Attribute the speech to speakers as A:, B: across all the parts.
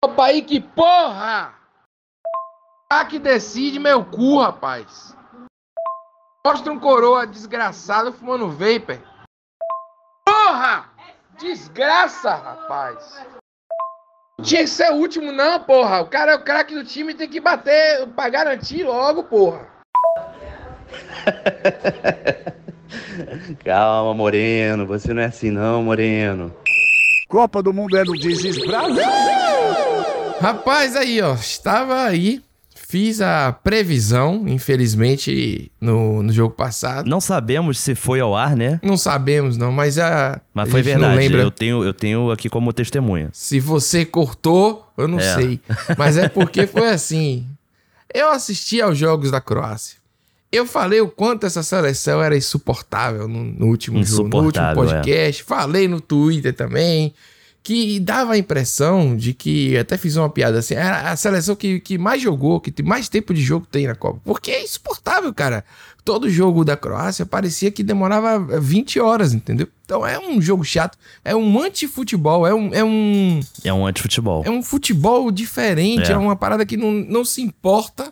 A: Copa aí que porra! Ah, que decide meu cu, rapaz. Mostra um coroa desgraçado fumando vapor. Porra! Desgraça, rapaz. Tinha que ser o último, não, porra. O cara é o craque do time tem que bater pra garantir logo, porra.
B: Calma, Moreno. Você não é assim, não, Moreno.
C: Copa do Mundo é no Dizes Brasil.
D: Rapaz, aí, ó. Estava aí. Fiz a previsão, infelizmente, no, no jogo passado.
E: Não sabemos se foi ao ar, né?
D: Não sabemos, não, mas a.
E: Mas
D: a
E: foi
D: gente não
E: verdade.
D: lembra.
E: Eu tenho, eu tenho aqui como testemunha.
D: Se você cortou, eu não
E: É.
D: sei. Mas é porque foi assim. Eu assisti aos jogos da Croácia. Eu falei o quanto essa seleção era insuportável no, no último jogo, no último
E: é.
D: podcast. Falei no Twitter também. Que dava a impressão de que, até fiz uma piada assim, era a seleção que, que mais jogou, que tem mais tempo de jogo tem na Copa. Porque é insuportável, cara. Todo jogo da Croácia parecia que demorava 20 horas, entendeu? Então é um jogo chato, é um anti-futebol, é um, é um,
E: É um antifutebol.
D: é um futebol diferente,
E: É.
D: é, uma parada que não, não se importa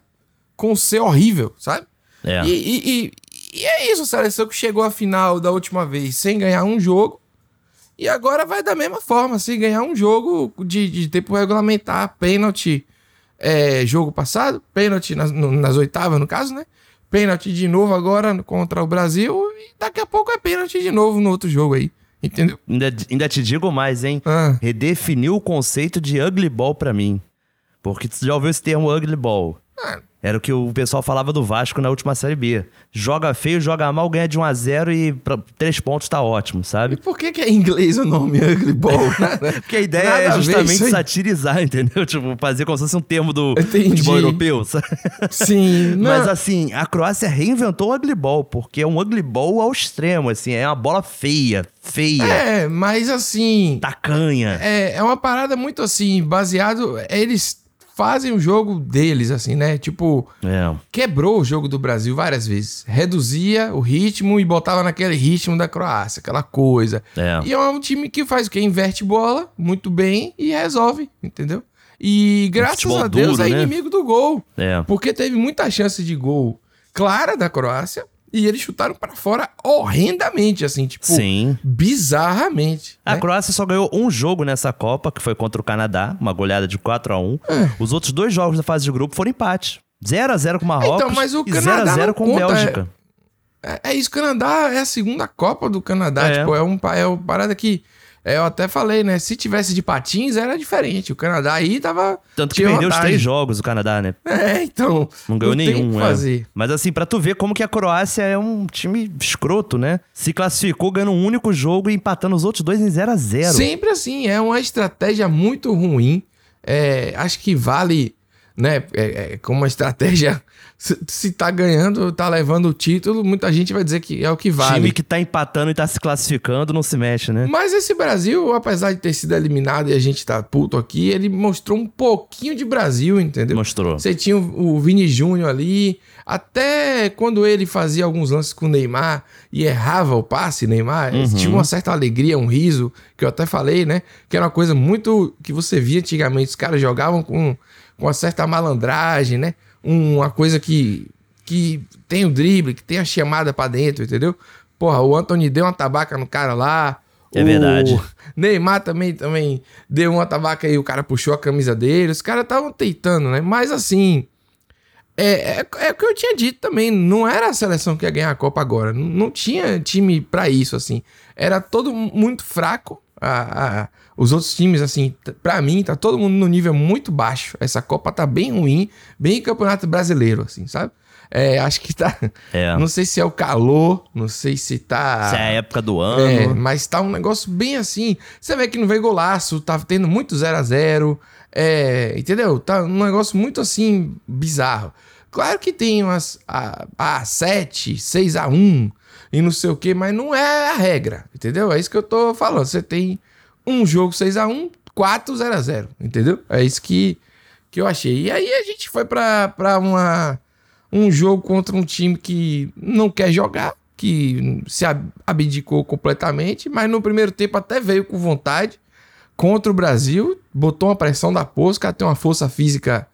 D: com ser horrível, sabe?
E: É.
D: E, e- e- e é isso, a seleção que chegou à final da última vez sem ganhar um jogo. E agora vai da mesma forma, sem ganhar um jogo de, de tempo regulamentar, pênalti é, jogo passado, pênalti nas, no- nas oitavas, no caso, né? Pênalti de novo agora contra o Brasil e daqui a pouco é pênalti de novo no outro jogo aí, entendeu?
E: Ainda, ainda te digo mais, hein?
D: Ah.
E: Redefiniu o conceito de ugly ball pra mim. Porque tu já ouviu esse termo ugly ball?
D: Ah.
E: Era o que o pessoal falava do Vasco na última Série B. Joga feio, joga mal, ganha de 1 a 0 e pra, três pontos tá ótimo,
D: E
E: sabe?
D: por que, que é em inglês o nome Ugly Ball?
E: Porque a ideia
D: Nada
E: é justamente satirizar, entendeu? Tipo, fazer como se fosse um termo do
D: Entendi.
E: futebol europeu, sabe?
D: Sim, não.
E: Mas assim, a Croácia reinventou o ugly ball, porque é um ugly ball ao extremo, assim, é uma bola feia, feia,
D: É, mas assim.
E: tacanha.
D: É, é uma parada muito assim, baseado. Eles fazem o jogo deles, assim, né? Tipo,
E: É.
D: quebrou o jogo do Brasil várias vezes. Reduzia o ritmo e botava naquele ritmo da Croácia, aquela coisa.
E: É.
D: E é um time que faz o quê? Inverte bola muito bem e resolve, entendeu? E graças
E: futebol
D: a Deus
E: duro,
D: é
E: né?
D: inimigo do gol.
E: É.
D: Porque teve muita chance de gol clara da Croácia e eles chutaram pra fora horrendamente, assim, tipo,
E: Sim.
D: bizarramente.
E: A
D: né?
E: Croácia só ganhou um jogo nessa Copa, que foi contra o Canadá, uma goleada de 4 a 1
D: É.
E: Os outros dois jogos da fase de grupo foram empate. 0 a 0 com o Marrocos
D: Então, mas o
E: e 0
D: Canadá
E: a 0
D: não
E: com
D: conta,
E: Bélgica.
D: É, é isso, o Canadá é a segunda Copa do Canadá.
E: É.
D: Tipo, é um é uma parada que. É, eu até falei, né? Se tivesse de patins, era diferente. O Canadá aí tava.
E: Tanto que perdeu os
D: vantagem.
E: três jogos o Canadá, né?
D: É, então.
E: Não ganhou
D: tem o
E: nenhum,
D: que
E: é. Mas assim, pra tu ver como que a Croácia é um time escroto, né? Se classificou ganhando um único jogo e empatando os outros dois em 0 a 0
D: Sempre assim, é uma estratégia muito ruim. É, acho que vale, né? É, é, como uma estratégia. Se, se tá ganhando, tá levando o título, muita gente vai dizer que é o que vale.
E: Time que tá empatando e tá se classificando não se mexe, né?
D: Mas esse Brasil, apesar de ter sido eliminado e a gente tá puto aqui, ele mostrou um pouquinho de Brasil, entendeu?
E: Mostrou.
D: Você tinha o o Vini Júnior ali, até quando ele fazia alguns lances com o Neymar e errava o passe, Neymar,
E: Uhum.
D: tinha uma certa alegria, um riso, que eu até falei, né? Que era uma coisa muito que você via antigamente, os caras jogavam com, com uma certa malandragem, né? Uma coisa que, que tem o drible, que tem a chamada pra dentro, entendeu? Porra, o Anthony deu uma tabaca no cara lá.
E: É
D: o
E: verdade.
D: Neymar também, também deu uma tabaca e o cara puxou a camisa dele. Os caras estavam tentando, né? Mas assim, é, é, é o que eu tinha dito também. Não era a seleção que ia ganhar a Copa agora. Não, não tinha time pra isso, assim. Era todo muito fraco. A, a- os outros times, assim, pra mim, tá todo mundo no nível muito baixo. Essa Copa tá bem ruim, bem campeonato brasileiro, assim, sabe? É, acho que tá.
E: É.
D: Não sei se é o calor, não sei se tá.
E: Se é a época do
D: É,
E: ano.
D: mas tá um negócio bem assim. Você vê que não vem golaço, tá tendo muito 0 a 0 é, Entendeu? Tá um negócio muito assim, bizarro. Claro que tem umas a, a 7, 6 a 1 e não sei o que, mas não é a regra, entendeu? É isso que eu tô falando. Você tem um jogo 6 a 1 4 0 a 0 entendeu? É isso que, que eu achei. E aí a gente foi pra, pra uma, um jogo contra um time que não quer jogar, que se ab- abdicou completamente, mas no primeiro tempo até veio com vontade, contra o Brasil, botou uma pressão da caras têm uma força física.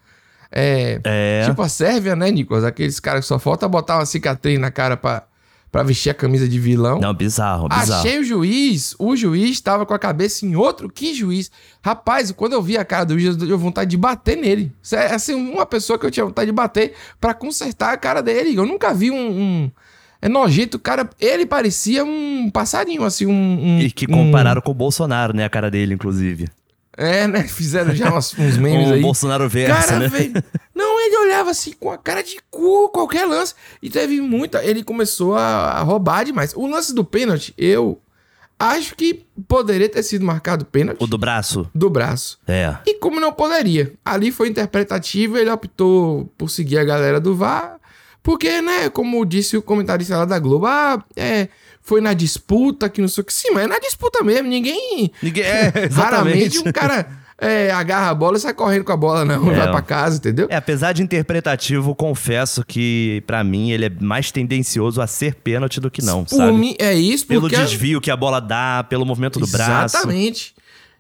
D: É,
E: É.
D: Tipo a Sérvia, né, Nicolas? Aqueles caras que só falta botar uma cicatriz na cara pra, pra vestir a camisa de vilão.
E: Não, bizarro, bizarro.
D: Achei o juiz, o juiz tava com a cabeça em outro. Que juiz? Rapaz, quando eu vi a cara do juiz, eu deu vontade de bater nele. É assim, uma pessoa que eu tinha vontade de bater pra consertar a cara dele. Eu nunca vi um. um- é nojento, o cara. Ele parecia um passarinho, assim, um. um-
E: E que
D: um-
E: compararam com o Bolsonaro, né? A cara dele, inclusive.
D: É, né? Fizeram já uns, uns memes
E: o
D: aí.
E: Bolsonaro versa,
D: Cara,
E: né?
D: velho. Não, ele olhava assim com a cara de cu, qualquer lance. E teve muita. Ele começou a, a roubar demais. O lance do pênalti, eu acho que poderia ter sido marcado pênalti
E: O do braço.
D: do braço.
E: É.
D: E como não poderia? Ali foi interpretativo, ele optou por seguir a galera do VAR. Porque, né, como disse o comentarista lá da Globo, ah, é, foi na disputa que não sei o que. Sim, mas é na disputa mesmo. Ninguém.
E: Ninguém. É,
D: Raramente um cara é, agarra a bola e sai correndo com a bola, não.
E: É.
D: Vai pra casa, entendeu?
E: É, apesar de interpretativo, confesso que, pra mim, ele é mais tendencioso a ser pênalti do que não,
D: Por
E: sabe?
D: mim, é isso,
E: Pelo
D: porque.
E: desvio que a bola dá, pelo movimento do braço.
D: Exatamente.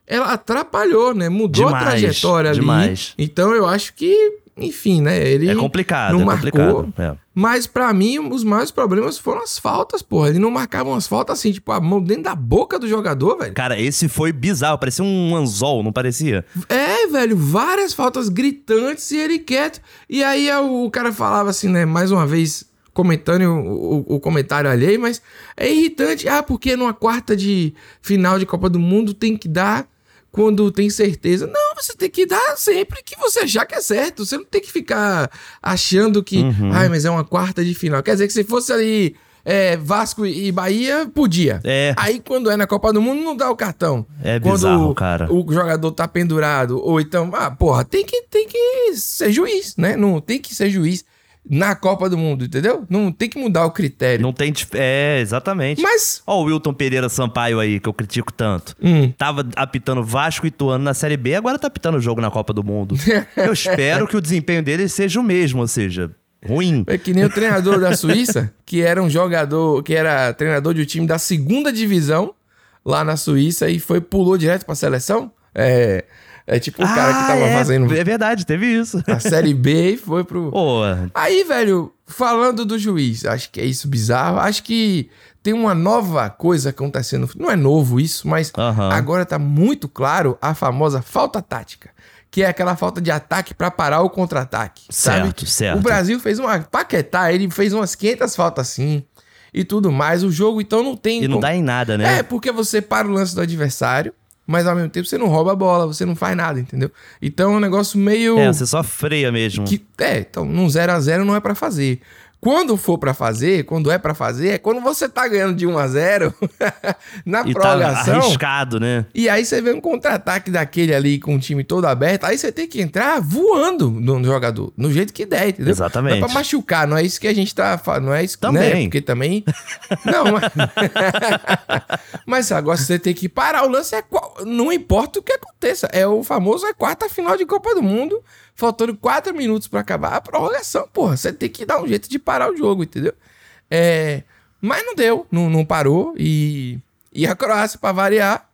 D: Ela atrapalhou, né? Mudou
E: Demais,
D: a trajetória ali.
E: demais.
D: Então eu acho que, enfim, né? Ele
E: É complicado,
D: não
E: é
D: marcou.
E: complicado. É.
D: Mas pra mim, os maiores problemas foram as faltas, porra. Ele não marcava umas faltas assim, tipo, a mão dentro da boca do jogador, velho.
E: Cara, esse foi bizarro, parecia um anzol, não parecia?
D: É, velho, várias faltas gritantes e ele quieto. E aí é o cara falava assim, né, mais uma vez, comentando o, o- o comentário alheio, mas é irritante. Ah, porque numa quarta de final de Copa do Mundo tem que dar quando tem certeza. Não, você tem que dar sempre que você achar que é certo. Você não tem que ficar achando que,
E: Uhum.
D: ai, mas é uma quarta de final. Quer dizer que se fosse ali é, Vasco e Bahia, podia.
E: É.
D: Aí quando é na Copa do Mundo, não dá o cartão.
E: É
D: quando
E: bizarro, cara.
D: o jogador tá pendurado, ou então, ah, porra, tem que, tem que ser juiz, né? Não tem que ser juiz na Copa do Mundo, entendeu? Não tem que mudar o critério.
E: Não tem. É, exatamente.
D: Mas.
E: Ó, o Wilton Pereira Sampaio aí, que eu critico tanto.
D: Hum.
E: Tava apitando Vasco e Tuano na Série B, agora tá apitando o jogo na Copa do Mundo. eu espero que o desempenho dele seja o mesmo, ou seja, ruim.
D: É que nem o treinador da Suíça, que era um jogador, que era treinador de um time da segunda divisão lá na Suíça e foi pulou direto pra seleção. É, é tipo o cara que tava
E: é,
D: fazendo
E: É verdade, teve isso.
D: a Série B e foi pro.
E: Pô,
D: Aí, velho, falando do juiz, acho que é isso bizarro. Acho que tem uma nova coisa acontecendo. Não é novo isso, mas agora tá muito claro a famosa falta tática. Que é aquela falta de ataque pra parar o contra-ataque. sabe?
E: Certo, certo.
D: O Brasil fez uma. Paquetá, ele fez umas 500 faltas assim e tudo mais. O jogo, então, não tem.
E: e não
D: como-
E: dá em nada, né?
D: é, porque você para o lance do adversário, mas ao mesmo tempo você não rouba a bola, você não faz nada, entendeu? Então é um negócio meio.
E: É, você só freia mesmo.
D: Que, é, então, num 0 a 0 não é pra fazer. Quando for pra fazer, quando é pra fazer, é quando você tá ganhando de 1 a 0 na
E: E tá
D: prorrogação.
E: arriscado, né?
D: e aí você vê um contra-ataque daquele ali com o time todo aberto, aí você tem que entrar voando no jogador, no jeito que der, entendeu?
E: Exatamente.
D: Não é pra machucar, não é isso que a gente tá falando, não é isso
E: Também.
D: Né? Porque também... Não, mas... mas agora você tem que parar o lance, é qual- não importa o que aconteça, é o famoso é quarta final de Copa do Mundo, faltando quatro minutos pra acabar a prorrogação, porra, você tem que dar um jeito de parar o jogo, entendeu? É... Mas não deu, não, não parou e... E a Croácia, pra variar,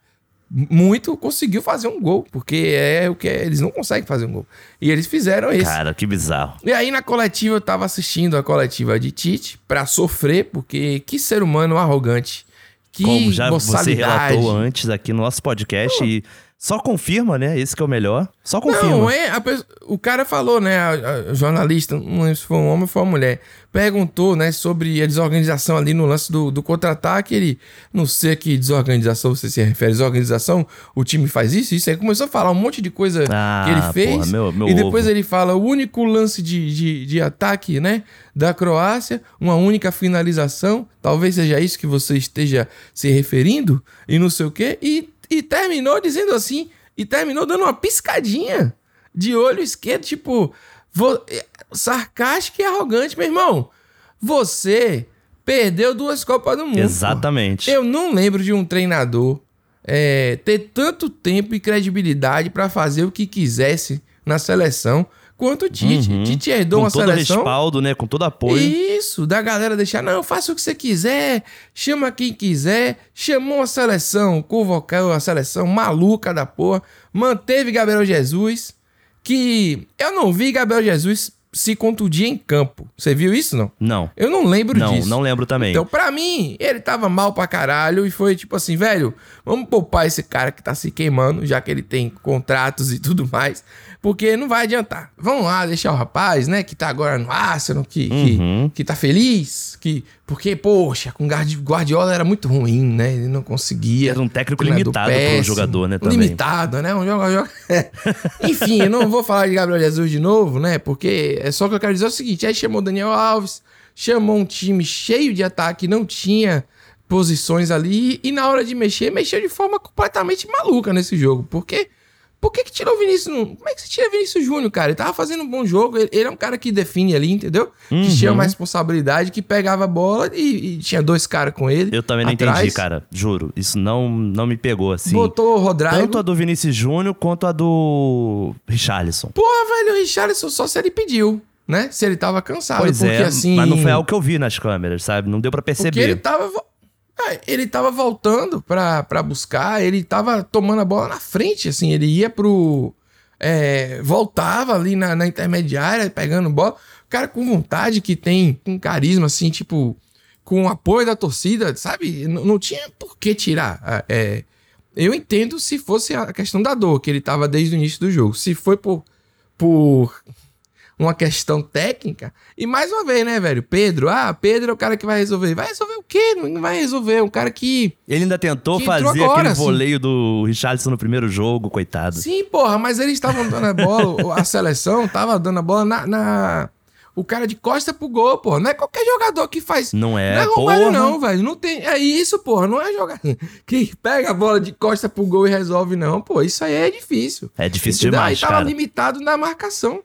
D: muito conseguiu fazer um gol, porque é o que é, eles não conseguem fazer um gol. E eles fizeram esse.
E: Cara, que bizarro.
D: E aí na coletiva eu tava assistindo a coletiva de Tite pra sofrer, porque que ser humano arrogante. Que
E: Como já você relatou antes aqui no nosso podcast e só confirma, né? Esse que é o melhor. Só confirma.
D: Não, é, a o cara falou, né, a, a jornalista, não lembro se foi um homem ou foi uma mulher, perguntou, né, sobre a desorganização ali no lance do, do contra-ataque, ele, não sei que desorganização você se refere, desorganização, o time faz isso, isso, aí começou a falar um monte de coisa
E: Ah,
D: que ele fez,
E: porra, meu- meu
D: e depois
E: ovo.
D: ele fala, o único lance de, de, de ataque, né, da Croácia, uma única finalização, talvez seja isso que você esteja se referindo, e não sei o quê, e, e terminou dizendo assim, e terminou dando uma piscadinha de olho esquerdo, tipo, é, sarcástico e arrogante, meu irmão. Você perdeu duas Copas do Mundo. pô.
E: Exatamente.
D: Eu não lembro de um treinador é, ter tanto tempo e credibilidade pra fazer o que quisesse na seleção quanto o Tite.
E: Uhum.
D: Tite herdou
E: Com
D: uma
E: todo
D: seleção.
E: respaldo, né? Com todo apoio.
D: Isso, da galera deixar, não, faça o que você quiser, chama quem quiser, chamou a seleção, convocou a seleção maluca da porra, manteve Gabriel Jesus, que eu não vi Gabriel Jesus se contundir em campo. Você viu isso, não?
E: Não.
D: Eu não lembro
E: Não,
D: disso.
E: não lembro também.
D: Então, pra mim, ele tava mal pra caralho e foi tipo assim, velho, vamos poupar esse cara que tá se queimando, já que ele tem contratos e tudo mais, porque não vai adiantar. Vamos lá, deixar o rapaz, né, que tá agora no Arsenal, que,
E: Uhum.
D: que, que tá feliz, que... Porque, poxa, com Guardi- Guardiola era muito ruim, né, ele não conseguia.
E: Era um técnico limitado pro
D: péssimo.
E: jogador, né, também.
D: Limitado, né? Um jogador. Enfim, eu não vou falar de Gabriel Jesus de novo, né? Porque é só que eu quero dizer o seguinte: aí chamou o Daniel Alves, chamou um time cheio de ataque, não tinha posições ali, e na hora de mexer, mexeu de forma completamente maluca nesse jogo. Porque. Por que, que tirou o Vinícius? Como é que você tira o Vinícius Júnior, cara? Ele tava fazendo um bom jogo. Ele, ele é um cara que define ali, entendeu?
E: Uhum.
D: Que tinha uma responsabilidade, que pegava a bola e, e tinha dois caras com ele.
E: Eu também não
D: atrás.
E: entendi, cara. Juro. Isso não, não me pegou, assim.
D: Botou o Rodrigo.
E: Tanto a do Vinícius Júnior quanto a do Richarlison.
D: Porra, velho, o Richarlison só se ele pediu, né? Se ele tava cansado.
E: Pois
D: porque
E: é,
D: assim.
E: mas não foi algo que eu vi nas câmeras, sabe? Não deu pra
D: Porque ele
E: perceber.
D: tava. É, ele tava voltando pra, pra buscar, ele tava tomando a bola na frente, assim, ele ia pro. é, voltava ali na, na intermediária, pegando bola. O cara com vontade, que tem um carisma, assim, tipo, com o apoio da torcida, sabe? N- não tinha por que tirar. Ah, É, eu entendo se fosse a questão da dor, que ele tava desde o início do jogo. Se foi por, por uma questão técnica. E mais uma vez, né, velho? Pedro, ah, Pedro é o cara que vai resolver. Vai resolver o quê? Não vai resolver. Um cara que.
E: Ele ainda tentou fazer
D: agora,
E: aquele
D: assim.
E: voleio do Richarlison no primeiro jogo, coitado.
D: Sim, porra, mas eles estavam dando a bola, a seleção tava dando a bola na. na- O cara de costa pro gol, porra. Não é qualquer jogador que faz.
E: Não é,
D: não é Romário,
E: porra.
D: não, velho. Não tem. É isso, porra. Não é jogar. Que pega a bola de costa pro gol e resolve, não. Pô, isso aí é difícil.
E: É difícil
D: Entendeu?
E: demais,
D: Aí tava
E: cara.
D: limitado na marcação.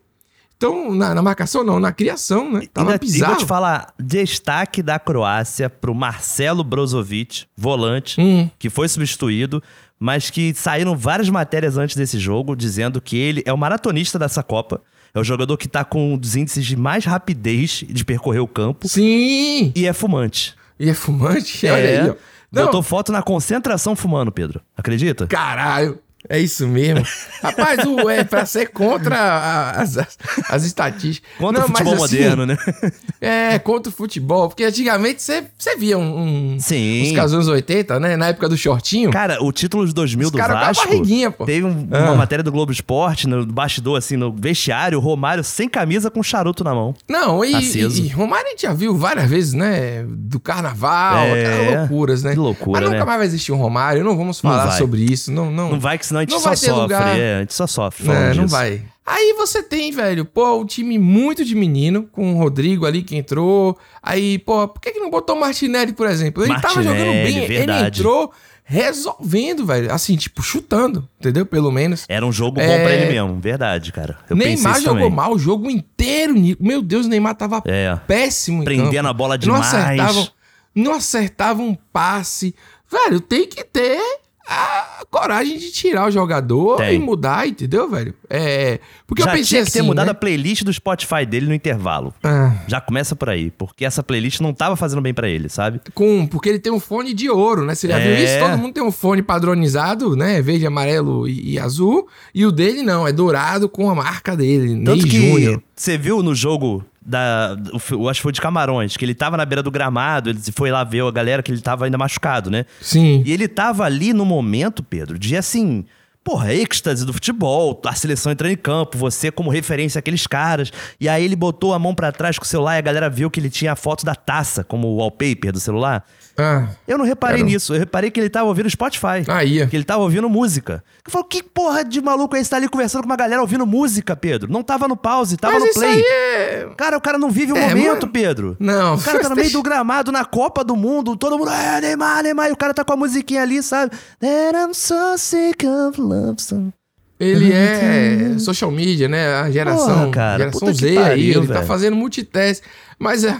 D: Então, na, na marcação não, na criação, né? Tava
E: Ainda, e vou
D: bizarro.
E: te falar, destaque da Croácia pro Marcelo Brozovic, volante,
D: Hum.
E: que foi substituído, mas que saíram várias matérias antes desse jogo dizendo que ele é o maratonista dessa Copa. É o jogador que tá com um dos índices de mais rapidez de percorrer o campo
D: Sim!
E: e é fumante.
D: E é fumante? Olha
E: é.
D: aí, ó. Não,
E: Botou foto na concentração fumando, Pedro. Acredita?
D: Caralho. É isso mesmo. Rapaz, o, é pra ser contra a- as, as, as estatísticas.
E: Contra
D: Não,
E: o
D: mas
E: futebol
D: assim,
E: moderno, né?
D: É, contra o futebol. Porque antigamente você via um, um,
E: Sim.
D: os casos anos 80, né? Na época do shortinho.
E: Cara, o título de 2000
D: Os
E: do Vasco
D: barriguinha, pô.
E: teve um-
D: Ah.
E: uma matéria do Globo Esporte no bastidor, assim, no vestiário, Romário sem camisa com charuto na mão.
D: Não, e, e, e Romário a gente já viu várias vezes, né? Do carnaval,
E: É,
D: aquelas loucuras, né?
E: que loucura,
D: Mas nunca
E: né?
D: mais vai existir um Romário, não vamos falar
E: vai.
D: sobre isso. Não, não,
E: Não vai que senão a gente
D: Não
E: só sofre. É, a gente só sofre
D: É, não vai. Aí você tem, velho, pô, um time muito de menino, com o Rodrigo ali que entrou. Aí, pô, por que, que não botou o Martinelli, por exemplo? Ele tava
E: Martinelli,
D: jogando bem, ele
E: verdade.
D: entrou resolvendo, velho. Assim, tipo, chutando, entendeu? Pelo menos.
E: Era um jogo bom
D: É.
E: pra ele mesmo, verdade, cara. Eu
D: Neymar jogou
E: também.
D: mal o jogo inteiro. Meu Deus, o Neymar tava
E: É.
D: péssimo
E: Prendendo
D: campo.
E: a bola
D: Não
E: demais.
D: acertavam, não acertavam um passe. Velho, tem que ter a coragem de tirar o jogador
E: Tem.
D: e mudar, entendeu, velho? É, porque
E: Já
D: eu pensei
E: tinha que ter
D: assim,
E: mudado
D: né?
E: a playlist do Spotify dele no intervalo.
D: Ah,
E: Já começa por aí, porque essa playlist não tava fazendo bem pra ele, sabe?
D: com, porque ele tem um fone de ouro, né? Você já viu
E: É.
D: isso? Todo mundo tem um fone padronizado, né? Verde, amarelo e, e azul. E o dele não, é dourado com a marca dele, Ney
E: Tanto que
D: Júnior.
E: você viu no jogo da. Eu acho que foi de Camarões, que ele tava na beira do gramado, ele foi lá ver a galera que ele tava ainda machucado, né?
D: Sim.
E: E ele tava ali no momento, Pedro, de assim. Porra, êxtase do futebol, a seleção entrando em campo, você como referência àqueles caras. E aí ele botou a mão pra trás com o celular e a galera viu que ele tinha a foto da taça como wallpaper do celular.
D: Ah,
E: Eu não reparei nisso, eu reparei que ele tava ouvindo Spotify.
D: aí.
E: Que ele tava ouvindo música. Eu falo, que porra de maluco é esse? Tá ali conversando com uma galera ouvindo música, Pedro. Não tava no pause, tava
D: Mas
E: no play.
D: aí é...
E: Cara, o cara não vive o
D: É,
E: momento,
D: mano.
E: Pedro.
D: Não.
E: O cara tá no meio do gramado, na Copa do Mundo, todo mundo, é, Neymar, Neymar, e o cara tá com a musiquinha ali, sabe? That I'm so sick of love song.
D: Ele é social media, né? A geração,
E: Porra, cara,
D: geração Z aí, ele tá
E: velho.
D: fazendo multitask. Mas, é,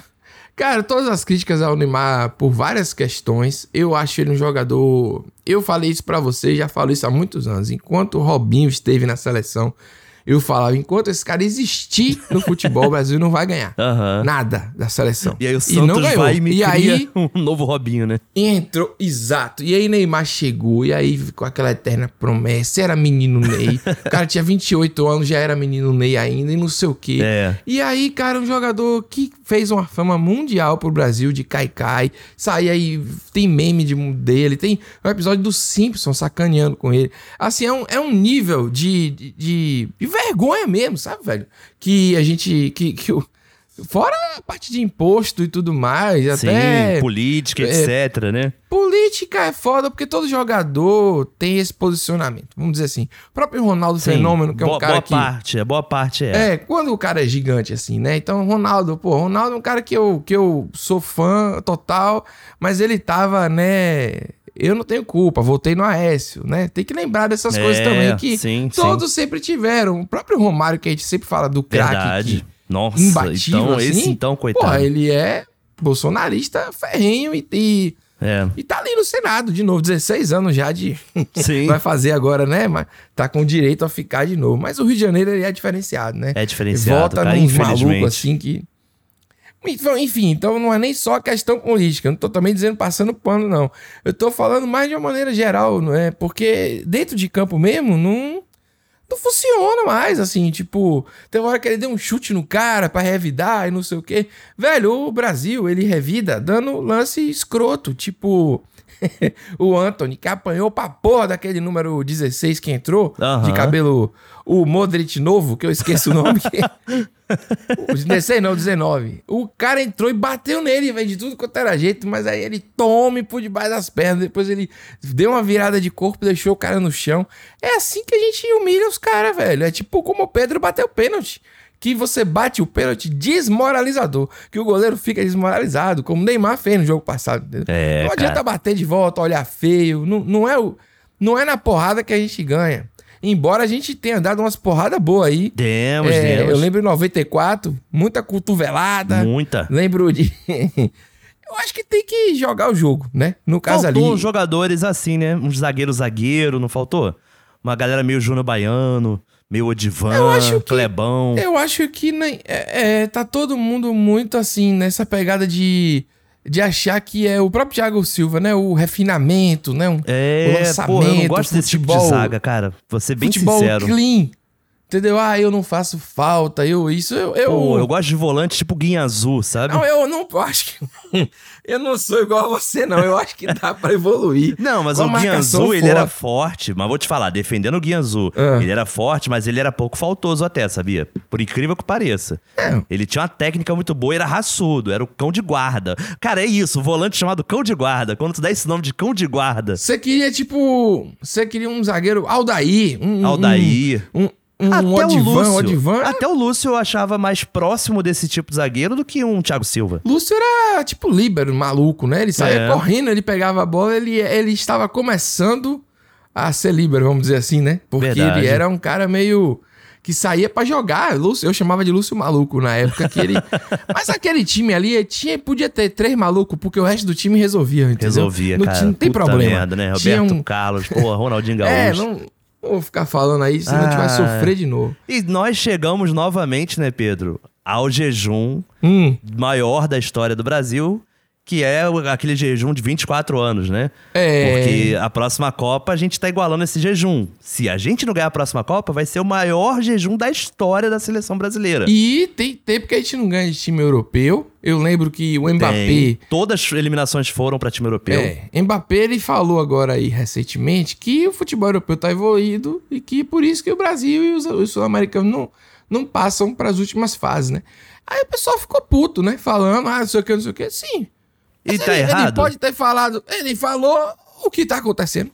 D: cara, todas as críticas ao Neymar por várias questões, eu acho ele um jogador... Eu falei isso pra você, já falo isso há muitos anos. Enquanto o Robinho esteve na seleção, Eu falava, enquanto esse cara existir no futebol, o Brasil não vai ganhar.
E: Aham.
D: Nada da seleção.
E: E aí o
D: não
E: Santos
D: ganhou.
E: vai e me
D: E aí
E: um novo Robinho, né?
D: entrou, exato. E aí Neymar chegou, e aí ficou aquela eterna promessa. Era menino Ney. o cara tinha 28 anos, já era menino Ney ainda, e não sei o quê.
E: É.
D: E aí, cara, um jogador que fez uma fama mundial pro Brasil de Kaikai. Sai aí, tem meme de, dele, tem um episódio do Simpsons sacaneando com ele. Assim, é um, é um nível de, de- de vergonha mesmo, sabe, velho? Que a gente. Que, que o- fora a parte de imposto e tudo mais,
E: Sim,
D: até.
E: política,
D: é,
E: etc, né?
D: Política é foda porque todo jogador tem esse posicionamento. Vamos dizer assim. O próprio Ronaldo
E: Sim.
D: Fenômeno, que é um
E: boa,
D: cara
E: boa
D: que.
E: parte, é boa parte é.
D: É, quando o cara é gigante assim, né? Então, Ronaldo, pô, Ronaldo é um cara que eu, que eu sou fã total, mas ele tava, né? Eu não tenho culpa, voltei no Aécio, né? Tem que lembrar dessas
E: É,
D: coisas também que
E: sim,
D: todos sempre tiveram. O próprio Romário, que a gente sempre fala do craque
E: Nossa,
D: imbatível
E: então
D: assim,
E: esse então, coitado.
D: Porra, ele é bolsonarista ferrenho e, e,
E: É.
D: e tá ali no Senado de novo, 16 anos já de.
E: Sim.
D: Vai fazer agora, né? Mas tá com direito a ficar de novo. Mas o Rio de Janeiro ele é diferenciado, né?
E: É diferenciado,
D: Volta
E: cara, infelizmente.
D: malucos assim que. Então, Enfim, então não é nem só questão política. Eu não tô também dizendo passando pano, não. Eu tô falando mais de uma maneira geral, não é? Porque dentro de campo mesmo, não. Não funciona mais, assim, tipo, tem uma hora que ele deu um chute no cara pra revidar e não sei o quê. Velho, o Brasil, ele revida dando lance escroto, tipo, o Anthony, que apanhou pra porra daquele número 16 que entrou, de cabelo, o Modric novo, que eu esqueço o nome. o 16 não, 19. O cara entrou e bateu nele, velho, de tudo quanto era jeito, mas aí ele tome por debaixo das pernas, depois ele deu uma virada de corpo, deixou o cara no chão. É assim que a gente humilha os caras, velho. É tipo como o Pedro bateu o pênalti. Que você bate o pênalti desmoralizador. Que o goleiro fica desmoralizado, como Neymar fez no jogo passado.
E: É,
D: não adianta
E: cara.
D: bater de volta, olhar feio. Não, não, é o, não é na porrada que a gente ganha. Embora a gente tenha dado umas porradas boas aí.
E: Demos,
D: É,
E: demos.
D: eu lembro em 94, muita cotovelada.
E: Muita.
D: Lembro de. eu acho que tem que jogar o jogo, né? No caso
E: Faltou
D: ali.
E: uns jogadores assim, né? Uns zagueiro-zagueiro, não faltou? Uma galera meio Júnior Baiano, meio Odivan,
D: Eu acho que-
E: Clebão.
D: Eu acho que nem, é, é, tá todo mundo muito assim, nessa pegada de, de achar que é o próprio Thiago Silva, né? O refinamento, né? Um, o
E: É,
D: lançamento,
E: pô, eu não gosto desse tipo de
D: futebol-
E: zaga, cara. Vou ser bem
D: futebol
E: sincero.
D: clean. Entendeu? Ah, eu não faço falta, eu isso, eu. eu...
E: Pô, eu gosto de volante tipo Guinha Azul, sabe?
D: Não, eu não eu acho que. eu não sou igual a você, não. Eu acho que dá pra evoluir.
E: Não, mas o Guinha Azul, ele era
D: forte.
E: forte. Mas vou te falar, defendendo o Guinha Azul,
D: Ah.
E: ele era forte, mas ele era pouco faltoso até, sabia? Por incrível que pareça.
D: É.
E: Ele tinha uma técnica muito boa, era raçudo, era o cão de guarda. Cara, é isso, o volante chamado cão de guarda. Quando tu dá esse nome de cão de guarda,
D: Você queria, tipo. Você queria um zagueiro Aldair. Um,
E: Aldair.
D: Um, um, um
E: até
D: Odivan,
E: o Lúcio.
D: Odivan.
E: Até o Lúcio eu achava mais próximo desse tipo de zagueiro do que um Thiago Silva.
D: Lúcio era tipo líbero, maluco, né? Ele saía
E: É.
D: correndo, ele pegava a bola, ele, ele estava começando a ser líbero, vamos dizer assim, né? Porque
E: Verdade.
D: ele era um cara meio que saía pra jogar. Lúcio, eu chamava de Lúcio Maluco na época que ele. Mas aquele time ali tinha, podia ter três malucos, porque o resto do time resolvia, entendeu?
E: Resolvia,
D: não,
E: cara.
D: não tem problema.
E: merda, né? Roberto
D: um-
E: Carlos, pô, Ronaldinho Gaúcho.
D: É, não vou ficar falando aí, senão a gente vai
E: Ah.
D: sofrer de novo.
E: E nós chegamos novamente, né, Pedro, ao jejum
D: Hum,
E: maior da história do Brasil, que é aquele jejum de 24 anos, né?
D: É.
E: Porque a próxima Copa a gente tá igualando esse jejum. Se a gente não ganhar a próxima Copa, vai ser o maior jejum da história da seleção brasileira.
D: E tem tempo que a gente não ganha de time europeu. Eu lembro que o Mbappé.
E: Tem. Todas as eliminações foram para time europeu.
D: É, Mbappé ele falou agora aí recentemente que o futebol europeu tá evoluído e que por isso que o Brasil e os, os sul-americanos não, não passam para as últimas fases, né? Aí o pessoal ficou puto, né? Falando, ah, não sei o que, não sei o que. Sim.
E: E tá
D: ele,
E: errado?
D: Ele pode ter falado, ele falou o que tá acontecendo.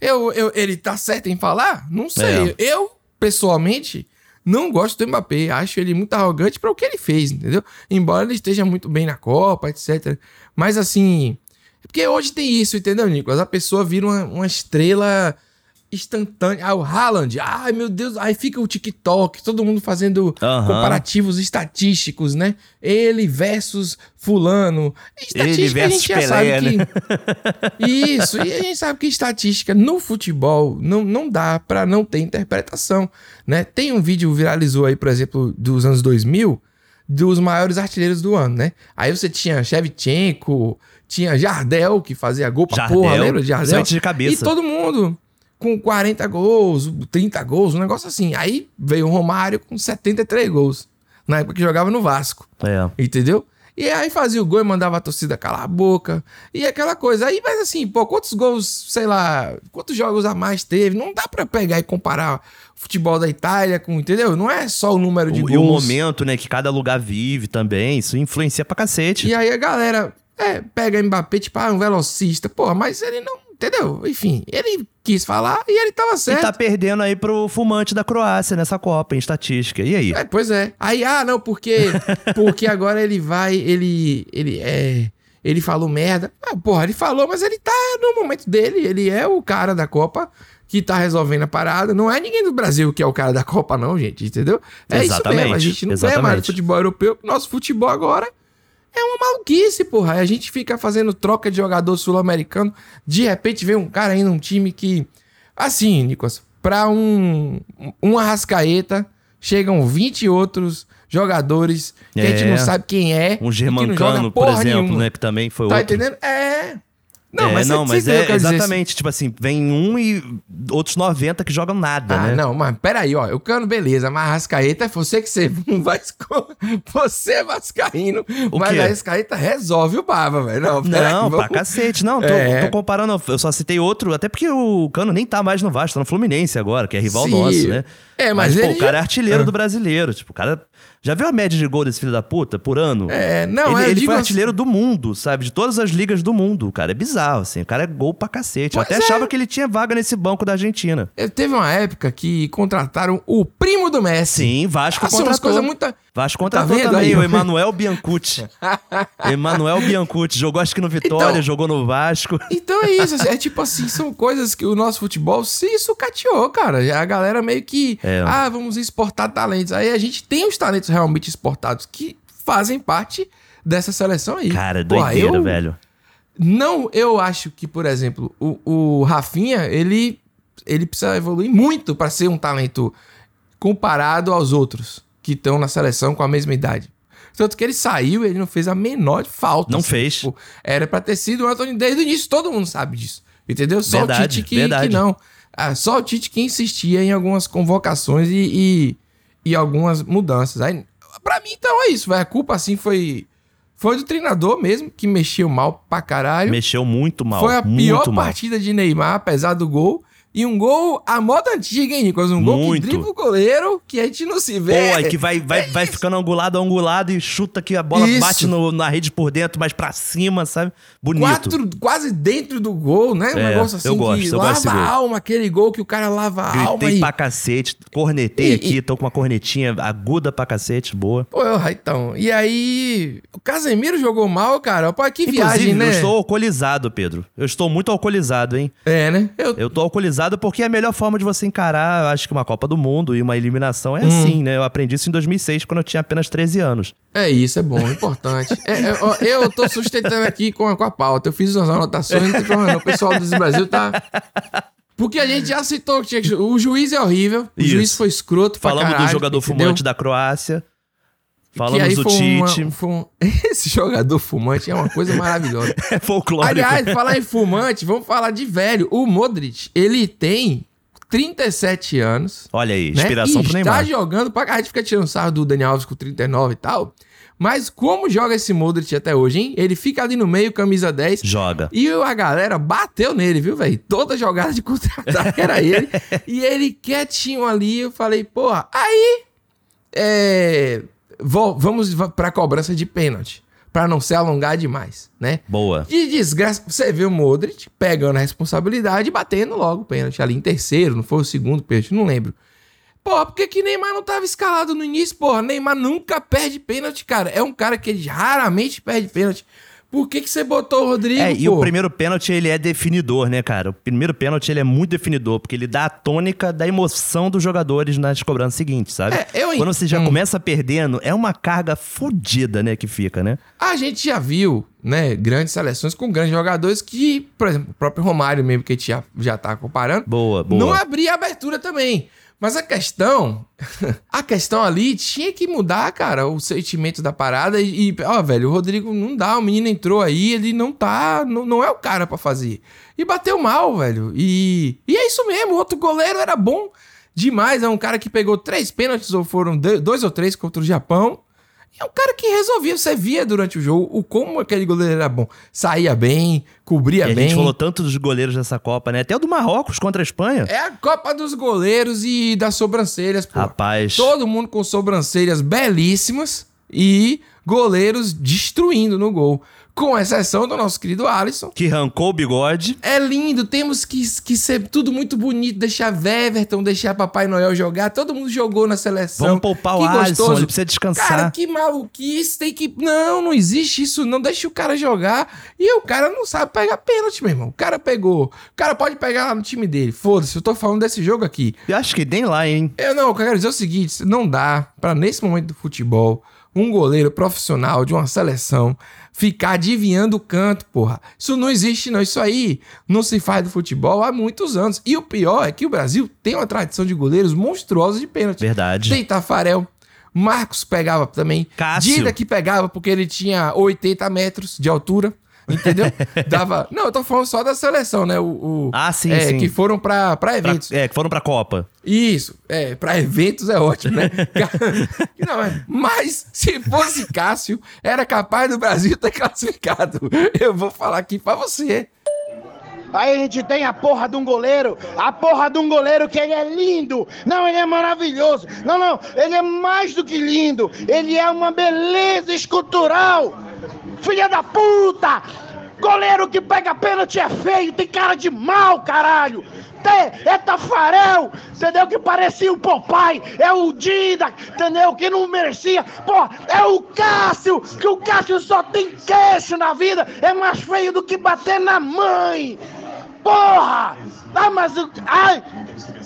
D: Eu, eu, ele tá certo em falar? Não sei.
E: É.
D: Eu, pessoalmente, não gosto do Mbappé. Acho ele muito arrogante para o que ele fez, entendeu? Embora ele esteja muito bem na Copa, etc. Mas assim. é Porque hoje tem isso, entendeu, Nicolas? A pessoa vira uma, uma estrela instantânea. Ah, o Haaland. Ai, meu Deus. Aí fica o TikTok, todo mundo fazendo comparativos estatísticos, né? Ele versus fulano. Estatística
E: Ele
D: a gente já
E: versus
D: sabe
E: Pelé, né?
D: que... Isso, e a gente sabe que estatística no futebol não, não dá pra não ter interpretação, né? Tem um vídeo viralizou aí, por exemplo, dos anos 2000, dos maiores artilheiros do ano, né? Aí você tinha Shevchenko, tinha Jardel, que fazia gol pra
E: Jardel,
D: porra, lembra de Jardel?
E: de cabeça.
D: E todo mundo com 40 gols, 30 gols, um negócio assim. Aí veio o Romário com 73 gols, na época que jogava no Vasco.
E: É.
D: Entendeu? E aí fazia o gol e mandava a torcida calar a boca. E aquela coisa. Aí, mas assim, pô, quantos gols, sei lá, quantos jogos a mais teve? Não dá pra pegar e comparar o futebol da Itália com, entendeu? Não é só o número de
E: O-
D: gols.
E: E o momento, né, que cada lugar vive também, isso influencia pra cacete.
D: E aí a galera, é, pega Mbappé, tipo, ah, um velocista. Porra, mas ele não, entendeu? Enfim, ele quis falar e ele tava
E: E
D: certo.
E: tá perdendo aí pro fumante da Croácia nessa Copa, em estatística. E aí?
D: É, pois é. Aí, ah, não, porque porque agora ele vai, ele ele é, ele falou merda. Ah, porra, ele falou, mas ele tá no momento dele, ele é o cara da Copa que tá resolvendo a parada. Não é ninguém do Brasil que é o cara da Copa não, gente, entendeu? É isso
E: Exatamente,
D: mesmo, a gente não é mais
E: exatamente.
D: futebol europeu, nosso futebol agora é uma maluquice, porra. A gente fica fazendo troca de jogador sul-americano. De repente vem um cara aí num time que. Assim, Nicolas, pra um, um Arrascaeta, chegam 20 outros jogadores que a gente
E: É.
D: não sabe quem é.
E: Um germancano, por exemplo,
D: nenhuma.
E: né, que também foi
D: Tá
E: outro.
D: entendendo? É. Não,
E: é,
D: mas,
E: não, mas é
D: quero dizer?
E: exatamente, tipo assim, vem um e outros 90 que jogam nada,
D: Ah,
E: né?
D: não, mas peraí, ó. Eu cano, beleza, mas Arrascaeta, você que você não vai Você é vascaíno,
E: O
D: mas
E: quê?
D: a Arrascaeta resolve o baba, velho. Não, peraí,
E: Não,
D: vamos-
E: pra cacete. Não, tô,
D: É.
E: tô comparando. Eu só citei outro, até porque o Cano nem tá mais no Vasco, tá no Fluminense agora, que é rival
D: Sim.
E: nosso, né?
D: É, mas
E: pô,
D: ele
E: o cara é artilheiro
D: Ah.
E: do brasileiro. Tipo, o cara. Já viu a média de gol desse filho da puta por ano?
D: É, não,
E: ele,
D: eu
E: ele foi
D: assim-
E: artilheiro do mundo, sabe? De todas as ligas do mundo. Cara, é bizarro, assim. O cara é gol pra cacete. Eu até
D: é.
E: achava que ele tinha vaga nesse banco da Argentina.
D: É, Teve uma época que contrataram o primo do Messi.
E: Sim, Vasco
D: Assim, umas
E: contratou.
D: coisas muito.
E: Vasco contratou
D: vendo
E: também
D: aí?
E: o Emanuel Biancucci. Emanuel Biancucci. Jogou acho que no Vitória,
D: Então-
E: jogou no Vasco.
D: Então é isso, é tipo assim, são coisas que o nosso futebol se sucateou, cara. A galera meio que,
E: É.
D: ah, vamos exportar talentos. Aí a gente tem os talentos realmente exportados que fazem parte dessa seleção aí.
E: Cara,
D: Porra,
E: doideira,
D: eu-
E: velho.
D: Não, eu acho que, por exemplo, o, o Rafinha, ele, ele precisa evoluir muito para ser um talento comparado aos outros que estão na seleção com a mesma idade. Tanto que ele saiu, ele não fez a menor falta.
E: Não
D: assim,
E: fez.
D: tipo, era pra ter sido o Anthony desde o início, todo mundo sabe disso. Entendeu? Só o
E: Verdade,
D: Tite que, que não. Ah, só o Tite que insistia em algumas convocações e, e, e algumas mudanças. Aí, pra mim, então é isso, velho. A culpa, assim, foi, foi do treinador mesmo, que mexeu mal pra caralho.
E: Mexeu muito mal.
D: Foi a pior
E: mal.
D: partida de Neymar, apesar do gol. E um gol à moda antiga, hein, Nicolas? Um gol
E: Muito.
D: que dribla o goleiro, que a gente não se vê.
E: Pô, é que vai, vai,
D: É
E: vai ficando angulado, angulado e chuta que a bola
D: Isso.
E: bate no- na rede por dentro, mas pra cima, sabe? Bonito.
D: Quatro, quase dentro do gol, né? Um
E: É,
D: negócio assim
E: eu gosto,
D: que
E: eu
D: lava
E: gosto
D: a alma, aquele gol que o cara lava a alma
E: Gritei pra cacete, cornetei
D: E-
E: aqui,
D: e-
E: tô com uma cornetinha aguda pra cacete, boa.
D: Pô, então. E aí, o Casemiro jogou mal, cara. Pô, que
E: Inclusive,
D: viagem, né?
E: eu estou alcoolizado, Pedro. Eu estou muito alcoolizado, hein?
D: É, né? Eu...
E: Eu tô alcoolizado porque é a melhor forma de você encarar, acho que uma Copa do Mundo e uma eliminação é
D: Hum.
E: assim, né? Eu aprendi isso em 2006, quando eu tinha apenas 13 anos.
D: É isso, é bom, é importante. É, é, ó, eu tô sustentando aqui com a, com a pauta. Eu fiz umas anotações, não tem problema não. O pessoal do Brasil tá... Porque a gente já citou que tinha que- o juiz é horrível, o
E: Isso.
D: juiz foi escroto pra
E: Falamos
D: caralho,
E: do jogador
D: entendeu?
E: fumante da Croácia. Falamos do
D: uma-
E: Tite.
D: foi um- Esse jogador fumante é uma coisa maravilhosa.
E: É folclórico.
D: Aliás, falar em fumante, vamos falar de velho. O Modric, ele tem 37 anos.
E: Olha aí,
D: né?
E: inspiração
D: e
E: pro
D: está
E: Neymar.
D: jogando pra cá. A gente fica tirando sarro do Daniel Alves com 39 e tal. Mas como joga esse Modric até hoje, hein? Ele fica ali no meio, camisa 10.
E: Joga.
D: E a galera bateu nele, viu, velho? Toda jogada de contra-ataque era ele. e ele quietinho ali, eu falei, porra, aí. É, vamos va- pra cobrança de pênalti. Pra não se alongar demais, né?
E: Boa.
D: De desgraça, você vê o Modric pegando a responsabilidade e batendo logo o pênalti ali em terceiro, não foi o segundo pênalti, não lembro. Porra, por que, que Neymar não tava escalado no início? Porra, Neymar nunca perde pênalti, cara. É um cara que ele raramente perde pênalti. Por que, que você botou o Rodrigo,
E: É, e
D: pô?
E: o primeiro pênalti, ele é definidor, né, cara? O primeiro pênalti, ele é muito definidor, porque ele dá a tônica da emoção dos jogadores nas cobranças seguintes, sabe?
D: É, eu
E: Quando você já
D: Hum.
E: começa perdendo, é uma carga fodida, né, que fica, né?
D: A gente já viu, né, grandes seleções com grandes jogadores que, por exemplo, o próprio Romário mesmo, que a gente já, já tá comparando,
E: Boa, boa.
D: não abria abertura também. Mas a questão, a questão ali tinha que mudar, cara, o sentimento da parada e, ó, velho, o Rodrigo não dá, o menino entrou aí, ele não tá, não, não é o cara pra fazer. E bateu mal, velho. E, e é isso mesmo, o outro goleiro era bom demais, é um cara que pegou três pênaltis ou foram do- dois ou três contra o Japão. É um cara que resolvia, você via durante o jogo o como aquele goleiro era bom. Saía bem, cobria
E: E a
D: bem.
E: gente falou tanto dos goleiros dessa Copa, né? Até o do Marrocos contra a Espanha.
D: É a Copa dos Goleiros e das sobrancelhas, pô.
E: Rapaz.
D: Todo mundo com sobrancelhas belíssimas e goleiros destruindo no gol. Com exceção do nosso querido Alisson.
E: Que arrancou o bigode.
D: É lindo, temos que, que ser tudo muito bonito, deixar Weverton, deixar Papai Noel jogar. Todo mundo jogou na seleção.
E: Vamos poupar o
D: Que
E: Alisson,
D: gostoso.
E: ele precisa descansar.
D: Cara, que maluquice, tem que... Não, não existe isso, não deixa o cara jogar. E o cara não sabe pegar pênalti, meu irmão. O cara pegou. O cara pode pegar lá no time dele. Foda-se, eu tô falando desse jogo aqui.
E: Eu acho que nem lá, hein?
D: Eu não, eu quero dizer o seguinte: não dá pra, nesse momento do futebol, um goleiro profissional de uma seleção ficar adivinhando o canto, porra. Isso não existe, não. Isso aí não se faz do futebol há muitos anos. E o pior é que o Brasil tem uma tradição de goleiros monstruosos de pênalti.
E: Verdade.
D: Tem Tafarel. Marcos pegava também.
E: Cássio.
D: Dida que pegava porque ele tinha 80 metros de altura. Entendeu? Dava. Não, eu tô falando só da seleção, né? O, o-
E: Ah, sim,
D: é,
E: sim.
D: Que foram pra, pra
E: Pra-
D: eventos.
E: é, que foram pra Copa.
D: Isso, é, pra eventos é ótimo, né? Não, é- mas se fosse Cássio, era capaz do Brasil ter classificado. Eu vou falar aqui pra você.
F: Aí a gente tem a porra de um goleiro, a porra de um goleiro que ele é lindo. Não, ele é maravilhoso. Não, não, ele é mais do que lindo. Ele é uma beleza escultural. Filha da puta! Goleiro que pega pênalti é feio, tem cara de mal, caralho. É Tafarel, entendeu? Que parecia o Popeye, é o Dida, entendeu? Que não merecia. Pô, é o Cássio, que o Cássio só tem queixo na vida, é mais feio do que bater na mãe. Porra! Ah, mas o. Ai!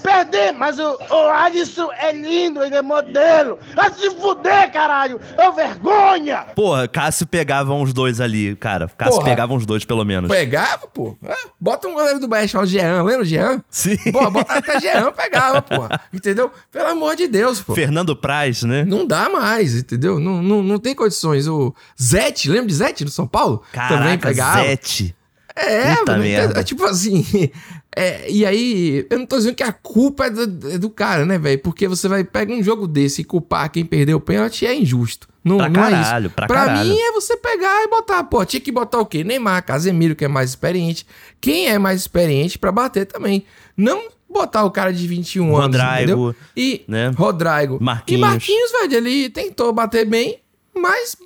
F: Perder, mas o, o Alisson é lindo, ele é modelo. Vai se fuder, caralho! Ô vergonha!
E: Porra, Cássio pegava uns dois ali, cara. Cássio
D: Porra.
E: pegava uns dois, pelo menos.
D: Pegava, pô. Ah, Bota um goleiro do Bahia chamado Jean, lembra o Jean?
E: Sim.
D: Pô, bota até Jean, pegava, pô. Entendeu? Pelo amor de Deus, pô.
E: Fernando Praz, né?
D: Não dá mais, entendeu? Não, não, não tem condições. O Zete, lembra de Zete no São Paulo? Também
E: Caraca,
D: pegava.
E: Zete.
D: É, mano,
E: merda.
D: é tipo assim. é, e aí, eu não tô dizendo que a culpa é do, é do cara, né, velho? Porque você vai pegar um jogo desse e culpar quem perdeu o pênalti é injusto. Não,
E: Pra
D: não é
E: caralho,
D: isso.
E: pra caralho.
D: mim é você pegar e botar. Pô, tinha que botar o quê? Neymar, Casemiro, que é mais experiente. Quem é mais experiente pra bater também. Não botar o cara de 21 anos.
E: Rodrigo,
D: entendeu? E
E: né?
D: Rodrigo.
E: Marquinhos.
D: E Marquinhos, velho, ele tentou bater bem, mas.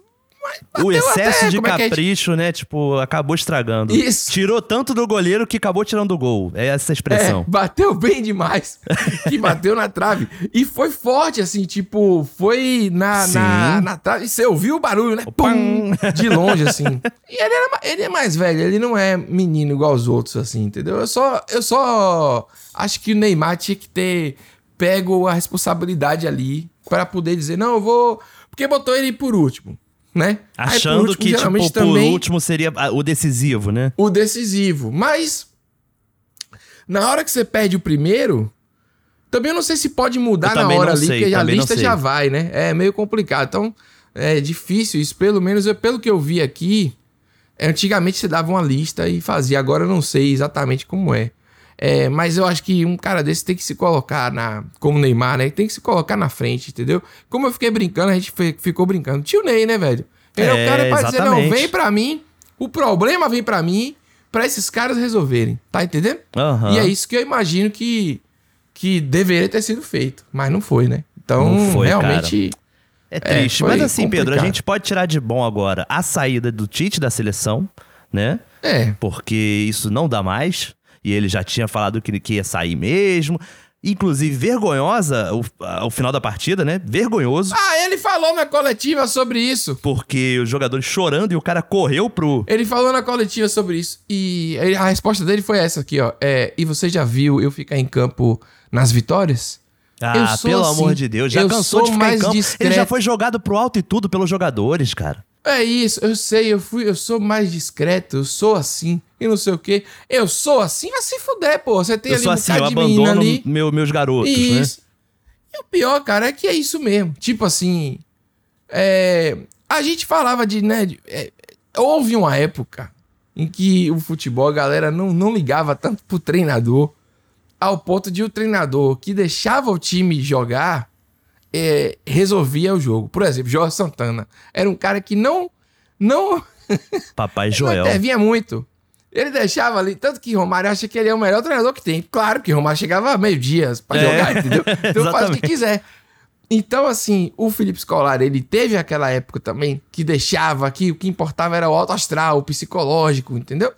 D: Mas
E: O
D: bateu
E: excesso
D: até,
E: de
D: é que é?
E: capricho, né? Tipo, acabou estragando.
D: Isso.
E: Tirou tanto do goleiro que acabou tirando o gol. É essa expressão.
D: É, bateu bem demais. que bateu na trave. E foi forte, assim, tipo, foi na,
E: Sim.
D: na, na trave. E você ouviu o barulho, né? Pum! De longe, assim. E ele, era, ele é mais velho, ele não é menino igual os outros, assim, entendeu? Eu só, eu só acho que o Neymar tinha que ter pego a responsabilidade ali pra poder dizer, não, eu vou. Porque botou ele por último, né? Aí,
E: Achando
D: último,
E: que, tipo,
D: geralmente,
E: por último seria ah, o decisivo, né?
D: o decisivo. Mas na hora que você perde o primeiro, também eu não sei se pode mudar na
E: também
D: hora ali,
E: sei,
D: porque a
E: também
D: lista já vai, né? É meio complicado. Então, é difícil isso. Pelo menos eu- pelo que eu vi aqui, antigamente você dava uma lista e fazia. Agora eu não sei exatamente como é. É, mas eu acho que um cara desse tem que se colocar na. Como o Neymar, né? Tem que se colocar na frente, entendeu? Como eu fiquei brincando, a gente fe- ficou brincando. Tio Ney, né, velho? Ele é,
E: É,
D: o cara pra dizer, não,
E: exatamente.
D: vem pra mim, o problema vem pra mim, pra esses caras resolverem. Tá entendendo?
E: Aham.
D: E é isso que eu imagino que, que deveria ter sido feito. Mas não foi, né? Então,
E: foi,
D: realmente.
E: É triste.
D: foi
E: Mas assim, Pedro, a
D: complicado.
E: gente pode tirar de bom agora a saída do Tite da seleção, né?
D: É.
E: Porque isso não dá mais. E ele já tinha falado que, que ia sair mesmo. inclusive vergonhosa, o, o final da partida, né? Vergonhoso.
D: Ah, ele falou na coletiva sobre isso.
E: Porque os jogadores chorando e o cara correu pro.
D: Ele falou na coletiva sobre isso. E ele- a resposta dele foi essa aqui, ó. É, e você já viu eu ficar em campo nas vitórias?
E: Ah,
D: Eu sou
E: pelo
D: assim.
E: amor de Deus, já cansou
D: sou
E: de ficar em campo. Ele
D: discreto.
E: já foi jogado pro alto e tudo pelos jogadores, cara.
D: É isso, eu sei, eu fui, eu sou mais discreto, eu sou assim, e não sei o quê. Eu sou assim, vai se fuder, pô. Você tem
E: eu
D: ali um
E: assim, eu
D: de menina ali.
E: meu- meus garotos, né?
D: Isso. E o pior, cara, é que é isso mesmo. Tipo assim. é, a gente falava de, né? de- é, houve uma época em que o futebol, a galera não, não ligava tanto pro treinador, ao ponto de o treinador que deixava o time jogar é, resolvia o jogo. Por exemplo, Jorge Santana era um cara que não. Não
E: Papai
D: não
E: Joel.
D: intervinha muito. Ele deixava ali, tanto que Romário acha que ele é o melhor treinador que tem. Claro que Romário chegava meio-dia pra
E: É,
D: jogar, entendeu? Então faz o que quiser. Então, assim, o Felipe Scolari, ele teve aquela época também que deixava que o que importava era o alto astral, o psicológico, entendeu?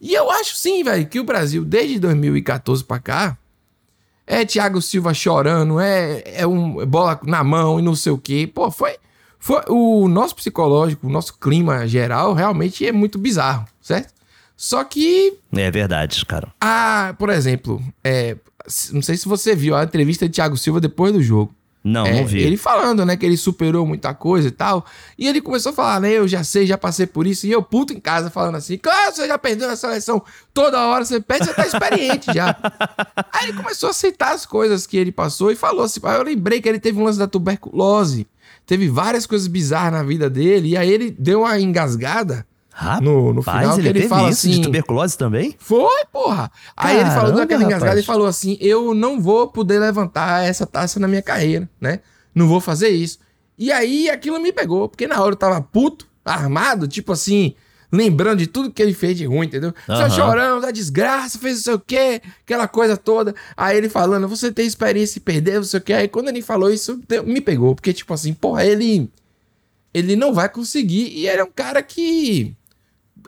D: E eu acho sim, velho, que o Brasil, desde 2014 pra cá, é Thiago Silva chorando, é, é um é bola na mão e não sei o quê. Pô, foi, foi. O nosso psicológico, o nosso clima geral realmente é muito bizarro, certo? Só que
E: É verdade, cara.
D: ah, por exemplo, é, não sei se você viu a entrevista de Thiago Silva depois do jogo.
E: Não,
D: É,
E: não vi.
D: Ele falando, né, que ele superou muita coisa e tal. E ele começou a falar, né, eu já sei, já passei por isso. E eu puto em casa falando assim, claro, você já perdeu na seleção toda hora, você perde, você tá experiente já. Aí ele começou a aceitar as coisas que ele passou e falou assim, "Ah, eu lembrei que ele teve um lance da tuberculose. Teve várias coisas bizarras na vida dele. E aí ele deu uma engasgada
E: Rapaz,
D: no, no final
E: ele,
D: ele fala assim...
E: de tuberculose também?
D: Foi, porra. Aí ele falou
E: Caramba,
D: daquela engasgada e falou assim: Eu não vou poder levantar essa taça na minha carreira, né? Não vou fazer isso. E aí aquilo me pegou, porque na hora eu tava puto, armado, tipo assim, lembrando de tudo que ele fez de ruim, entendeu? Só
E: Aham.
D: chorando, da desgraça, fez não sei o quê, aquela coisa toda. Aí ele falando, você tem experiência em perder, não sei o quê. Aí quando ele falou isso, me pegou, porque tipo assim, porra, ele. Ele não vai conseguir. E ele é um cara que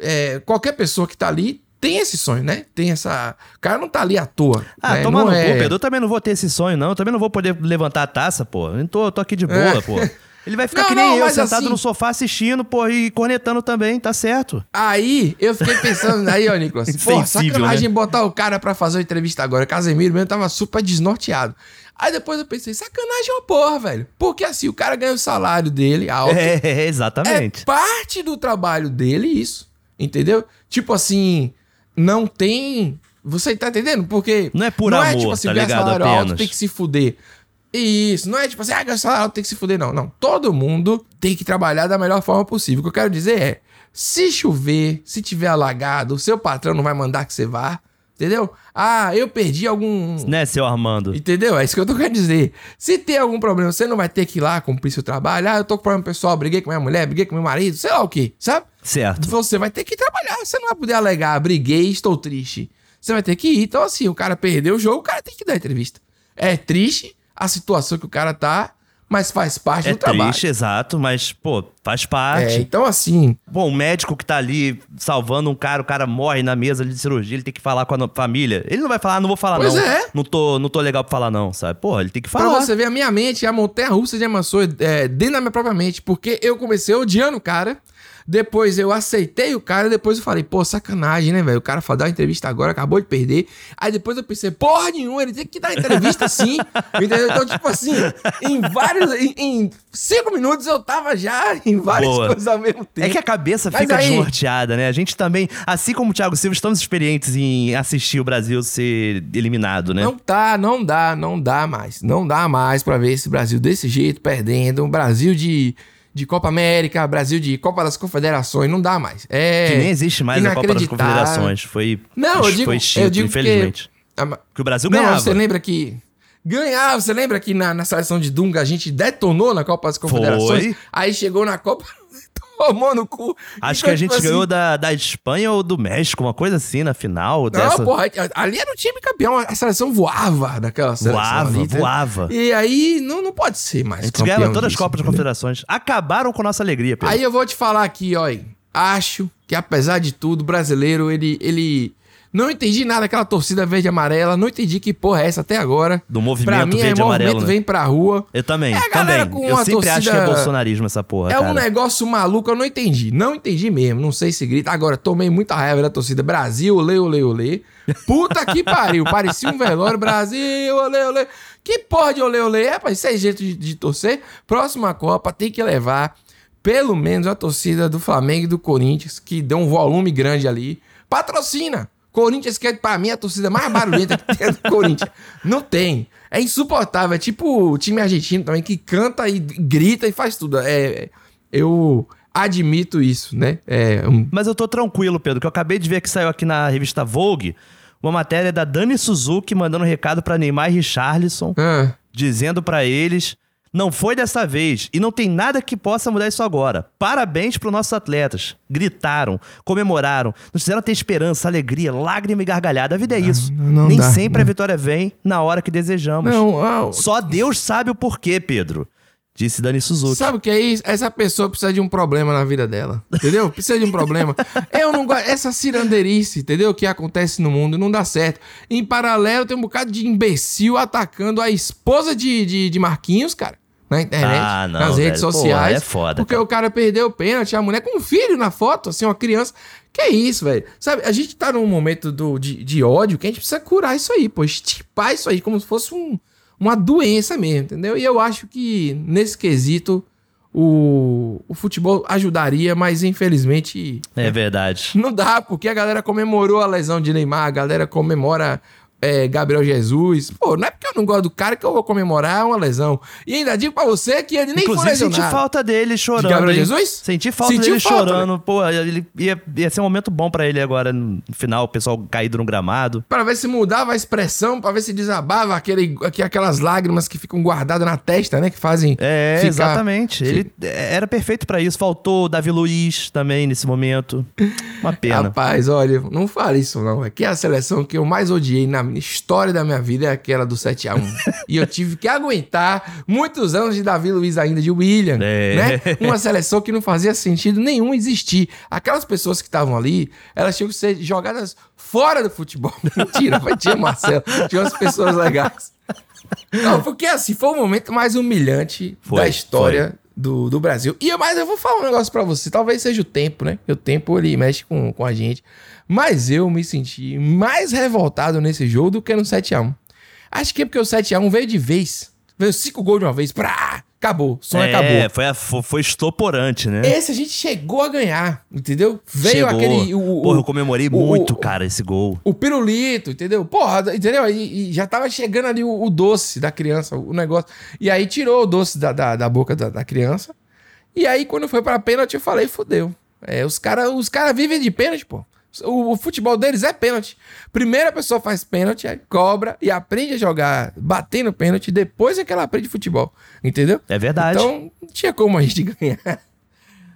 D: é, qualquer pessoa que tá ali tem esse sonho, né? Tem essa. O cara não tá ali à toa.
E: Ah,
D: né?
E: toma
D: Não
E: no
D: é-
E: cu, Pedro. Eu também não vou ter esse sonho, não. Eu também não vou poder levantar a taça, pô. Eu tô, tô aqui de boa,
D: É.
E: pô. Ele vai ficar
D: Não,
E: que nem
D: não,
E: eu, sentado
D: assim-
E: no sofá assistindo, pô, e cornetando também, tá certo.
D: Aí eu fiquei pensando, aí, ó, Nicolas, pô,
E: Insensível,
D: sacanagem
E: né?
D: botar o cara pra fazer uma entrevista agora. Casemiro mesmo tava super desnorteado. Aí depois eu pensei, sacanagem é uma porra, velho. Porque assim, o cara ganha o salário dele alto.
E: É,
D: É
E: exatamente.
D: parte do trabalho dele isso, entendeu? Tipo assim, não tem... Você tá entendendo? Porque...
E: Não é por
D: não
E: amor,
D: é tipo assim,
E: tá ligado?
D: salário alto
E: Apenas.
D: tem que se fuder. Isso, não é tipo assim, ah, ganhar salário alto tem que se fuder, não. Não, todo mundo tem que trabalhar da melhor forma possível. O que eu quero dizer é, se chover, se tiver alagado, o seu patrão não vai mandar que você vá, entendeu? Ah, eu perdi algum...
E: Né, seu Armando?
D: Entendeu? É isso que eu tô querendo dizer. Se tem algum problema, você não vai ter que ir lá cumprir seu trabalho. Ah, eu tô com problema pessoal, briguei com minha mulher, briguei com meu marido, sei lá o quê, sabe?
E: Certo.
D: Você vai ter que trabalhar. Você não vai poder alegar, briguei, estou triste. Você vai ter que ir. Então, assim, o cara perdeu o jogo, o cara tem que dar entrevista. É triste a situação que o cara tá, mas faz parte
E: É
D: do trabalho.
E: triste, exato, mas, pô, faz
D: É,
E: parte.
D: então, assim,
E: Bom, o médico que tá ali salvando um cara, o cara morre na mesa de cirurgia, ele tem que falar com a família. Ele não vai falar, "Ah, não vou falar
D: Pois
E: não.
D: é.
E: Não tô, não tô legal pra falar não, sabe? Pô, ele tem que
D: pra
E: falar.
D: você ver a minha mente, a montanha russa de emoções é, dentro da minha própria mente, porque eu comecei odiando o cara. Depois eu aceitei o cara, depois eu falei, pô, sacanagem, né, velho? O cara foi dar uma entrevista agora, acabou de perder. Aí depois eu pensei, porra nenhuma, ele tem que dar entrevista sim. entendeu? Então, tipo assim, em vários. Em, em cinco minutos eu tava já em várias
E: Boa.
D: coisas ao mesmo tempo.
E: É que a cabeça
D: Mas
E: fica
D: aí-
E: desnorteada, né? A gente também, assim como o Thiago Silva, estamos experientes em assistir o Brasil ser eliminado, né?
D: Não tá, não dá, não dá mais. Não dá mais pra ver esse Brasil desse jeito, perdendo. Um Brasil de, de Copa América, Brasil de Copa das Confederações, não dá mais. É.
E: que nem existe mais a Copa das. Confederações. Foi,
D: Não, eu digo,
E: foi
D: eu
E: extinto,
D: digo
E: infelizmente.
D: que. ah,
E: Que o Brasil
D: Não,
E: ganhava.
D: você lembra que. Ganhava, você lembra que na, na seleção de Dunga a gente detonou na Copa das Confederações?
E: Foi.
D: Aí chegou na Copa, tomou no cu.
E: Acho
D: Então,
E: que a
D: tipo
E: gente
D: assim,
E: ganhou da, da Espanha ou do México, uma coisa assim, na final
D: Não,
E: dessa.
D: porra, ali era o time campeão, a seleção voava daquela seleção.
E: Voava,
D: ali, entendeu?
E: voava.
D: E aí não, não pode ser mais.
E: A gente ganhava todas as
D: disso,
E: Copas das? Confederações. Acabaram com nossa alegria, Pedro.
D: Aí eu vou te falar aqui, ó. Acho que apesar de tudo, o brasileiro, ele, ele Não entendi nada daquela torcida verde e amarela. Não entendi que porra é essa até agora.
E: Do movimento
D: pra mim
E: verde
D: é
E: e
D: movimento
E: amarelo, né?
D: vem pra rua.
E: Eu também,
D: É
E: também. Eu sempre acho que é
D: torcida-
E: bolsonarismo essa porra,
D: É
E: cara.
D: um negócio maluco, eu não entendi. Não entendi mesmo. Não sei se grita. Agora, tomei muita raiva da torcida Brasil, olê, olê, olê. Puta que pariu. Parecia um velório. Brasil, olê, olê. Que porra de olê, olê. É, rapaz, isso é jeito de, de torcer. Próxima Copa tem que levar pelo menos a torcida do Flamengo e do Corinthians, que deu um volume grande ali. Patrocina. Corinthians, que é pra mim a torcida mais barulhenta que tem é do Corinthians. Não tem. É insuportável. É tipo o time argentino também, que canta e grita e faz tudo. É, eu admito isso, né? É, um-
E: Mas eu tô tranquilo, Pedro, que eu acabei de ver que saiu aqui na revista Vogue uma matéria da Dani Suzuki mandando um recado pra Neymar e Richarlison,
D: ah,
E: dizendo pra eles: não foi dessa vez e não tem nada que possa mudar isso agora. Parabéns pros nossos atletas. Gritaram, comemoraram, nos fizeram ter esperança, alegria, lágrima e gargalhada. A vida é isso.
D: não
E: Nem
D: dá,
E: sempre
D: não.
E: a vitória vem na hora que desejamos.
D: não, ah,
E: Só Deus sabe o porquê, Pedro. Disse Dani Suzuki.
D: Sabe o que é isso? Essa pessoa precisa de um problema na vida dela. Entendeu? Precisa de um problema. Eu não gosto. Essa cirandeirice, entendeu? Que acontece no mundo não dá certo. Em paralelo, tem um bocado de imbecil atacando a esposa de, de, de Marquinhos, cara. Na internet,
E: Ah, não,
D: nas redes
E: velho.
D: Sociais.
E: é foda,
D: Porque o cara perdeu o pênalti, a mulher com um filho na foto, assim, uma criança. Que é isso, velho? Sabe, a gente tá num momento do, de, de ódio que a gente precisa curar isso aí, pô. Estipar isso aí, como se fosse um, uma doença mesmo, entendeu? E eu acho que nesse quesito o, o futebol ajudaria, mas infelizmente
E: É verdade.
D: não dá, porque a galera comemorou a lesão de Neymar, a galera comemora é, Gabriel Jesus. Pô, não é porque eu não gosto do cara que eu vou comemorar uma lesão. E ainda digo pra você que ele nem foi
E: Inclusive, senti
D: lesionado.
E: falta dele chorando.
D: De Gabriel
E: hein?
D: Jesus?
E: Senti falta
D: Sentiu
E: dele
D: falta, né?
E: chorando. Pô, ele ia, ia ser um momento bom pra ele agora no final, o pessoal caído no gramado.
D: Pra ver se mudava a expressão, pra ver se desabava aquele, aqu- aquelas lágrimas que ficam guardadas na testa, né? Que fazem.
E: É,
D: ficar-
E: exatamente. Ele era perfeito pra isso. Faltou o Davi Luiz também nesse momento. Uma pena.
D: Rapaz, olha, não fale isso não. É que a seleção que eu mais odiei na história da minha vida é aquela do 7x1. e eu tive que aguentar muitos anos de Davi Luiz ainda, de William,
E: É.
D: né? Uma seleção que não fazia sentido nenhum existir. Aquelas pessoas que estavam ali, elas tinham que ser jogadas fora do futebol. Mentira, foi tinha Marcelo, tinha umas pessoas legais. Não, porque assim, foi o momento mais humilhante
E: Foi,
D: da história do, do Brasil. E mas eu vou falar um negócio pra você. Talvez seja o tempo, né? O tempo ele mexe com, com a gente. Mas eu me senti mais revoltado nesse jogo do que no 7x1. Acho que é porque o 7x1 veio de vez. Veio cinco gols de uma vez. Prá, acabou. O som
E: é,
D: acabou.
E: Foi, a- foi, estoporante, né?
D: Esse a gente chegou a ganhar, entendeu? Veio
E: Chegou.
D: aquele. O-
E: Porra, eu comemorei
D: o-
E: muito,
D: o-
E: cara, esse gol.
D: o pirulito, entendeu? Porra, entendeu? E, e já tava chegando ali o, o doce da criança, o negócio. E aí tirou o doce da, da, da boca da, da criança. E aí, quando foi pra pênalti, eu falei, fudeu. É, os caras os cara vivem de pênalti, pô. O, o futebol deles é pênalti. Primeiro a pessoa faz pênalti, aí cobra e aprende a jogar batendo pênalti, depois é que ela aprende futebol. Entendeu?
E: É verdade.
D: Então, não tinha como a gente ganhar.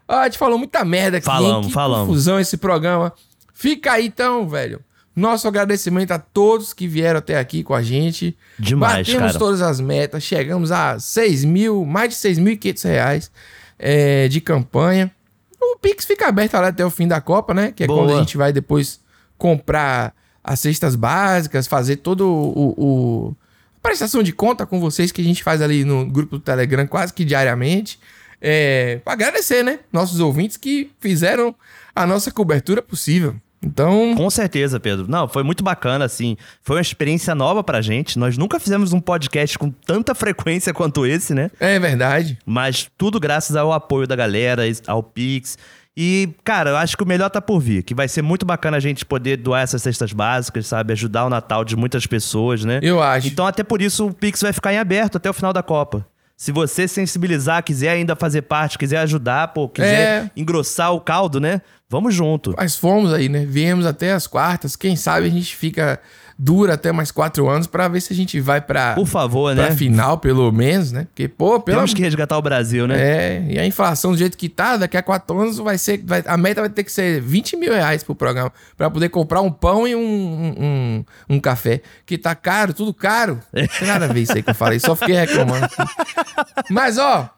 D: Ó, a gente falou muita merda aqui.
E: Falamos?
D: Que
E: falamos.
D: confusão esse programa. Fica aí então, velho. Nosso agradecimento a todos que vieram até aqui com a gente.
E: Demais,
D: Batemos
E: cara.
D: todas as metas. Chegamos a 6 mil, mais de 6.500 reais é, de campanha. O Pix fica aberto lá até o fim da Copa, né? Que é
E: Boa.
D: quando a gente vai depois comprar as cestas básicas, fazer todo o, o- a prestação de conta com vocês que a gente faz ali no grupo do Telegram quase que diariamente. É, pra agradecer, né? Nossos ouvintes que fizeram a nossa cobertura possível. Então,
E: Com certeza, Pedro. Não, foi muito bacana, assim. Foi uma experiência nova pra gente. Nós nunca fizemos um podcast com tanta frequência quanto esse, né?
D: é verdade.
E: Mas tudo graças ao apoio da galera, ao Pix. E, cara, eu acho que o melhor tá por vir. Que vai ser muito bacana a gente poder doar essas cestas básicas, sabe? Ajudar o Natal de muitas pessoas, né?
D: Eu acho.
E: Então, até por isso, o Pix vai ficar em aberto até o final da Copa. Se você sensibilizar, quiser ainda fazer parte, quiser ajudar, pô, quiser
D: É.
E: engrossar o caldo, né? Vamos junto.
D: Mas fomos aí, né? Viemos até as quartas. Quem sabe a gente fica dura até mais quatro anos pra ver se a gente vai pra,
E: Por favor,
D: pra
E: né?
D: final, pelo menos, né? Porque, pô, pelo
E: Temos que resgatar o Brasil, né?
D: É, e a inflação do jeito que tá, daqui a quatro anos vai ser. vai- a meta vai ter que ser 20 mil reais pro programa. Pra poder comprar um pão e um, um, um- um café. Que tá caro, tudo caro. Não tem nada a ver isso aí que eu falei, só fiquei reclamando. Mas, ó,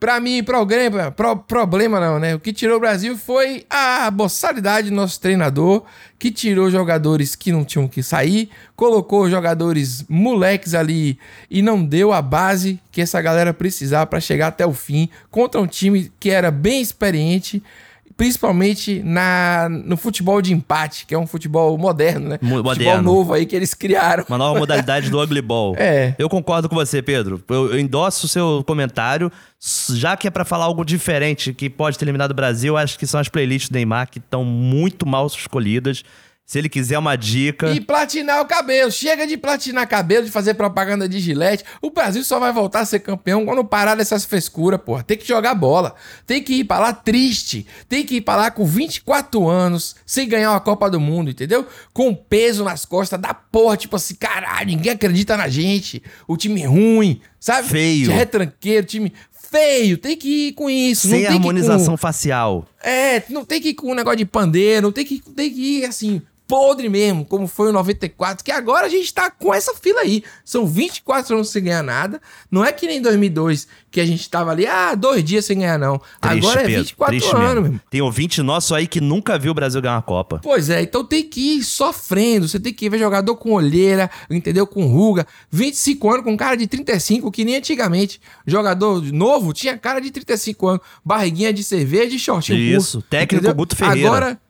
D: Pra mim, problema, pro- problema não, né? O que tirou o Brasil foi a boçalidade do nosso treinador, que tirou jogadores que não tinham que sair, colocou jogadores moleques ali e não deu a base que essa galera precisava pra chegar até o fim contra um time que era bem experiente, principalmente na, no futebol de empate, que é um futebol moderno, né?
E: Mo-
D: Futebol
E: moderno.
D: novo aí que eles criaram.
E: Uma nova modalidade do Ugly Ball.
D: É.
E: Eu concordo com você, Pedro. Eu, eu endosso o seu comentário. Já que é pra falar algo diferente que pode ter eliminado o Brasil, acho que são as playlists do Neymar que estão muito mal escolhidas. Se ele quiser uma dica.
D: E platinar o cabelo. Chega de platinar cabelo, de fazer propaganda de gilete. O Brasil só vai voltar a ser campeão quando parar dessas frescuras, porra. Tem que jogar bola. Tem que ir pra lá triste. Tem que ir pra lá com 24 anos, sem ganhar uma Copa do Mundo, entendeu? Com peso nas costas da porra. Tipo assim, caralho, ninguém acredita na gente. O time ruim, sabe?
E: Feio.
D: Retranqueiro, time feio. Tem que ir com isso.
E: sem
D: não tem que ir com-
E: harmonização facial.
D: é, não tem que ir com um negócio de pandeiro, não tem que, tem que ir assim, podre mesmo, como foi o 94, que agora a gente tá com essa fila aí. São 24 anos sem ganhar nada. Não é que nem em 2002, que a gente tava ali, ah, dois dias sem ganhar, não.
E: Triste,
D: agora é
E: Pedro.
D: 24
E: Triste
D: anos,
E: mesmo.
D: mesmo.
E: Tem ouvinte nosso aí que nunca viu o Brasil ganhar uma Copa.
D: Pois é, então tem que ir sofrendo. Você tem que ver jogador com olheira, entendeu? Com ruga. 25 anos com cara de 35, que nem antigamente. Jogador novo tinha cara de 35 anos. Barriguinha de cerveja e shortinho
E: Isso,
D: curto,
E: técnico
D: entendeu?
E: Guto Ferreira.
D: Agora,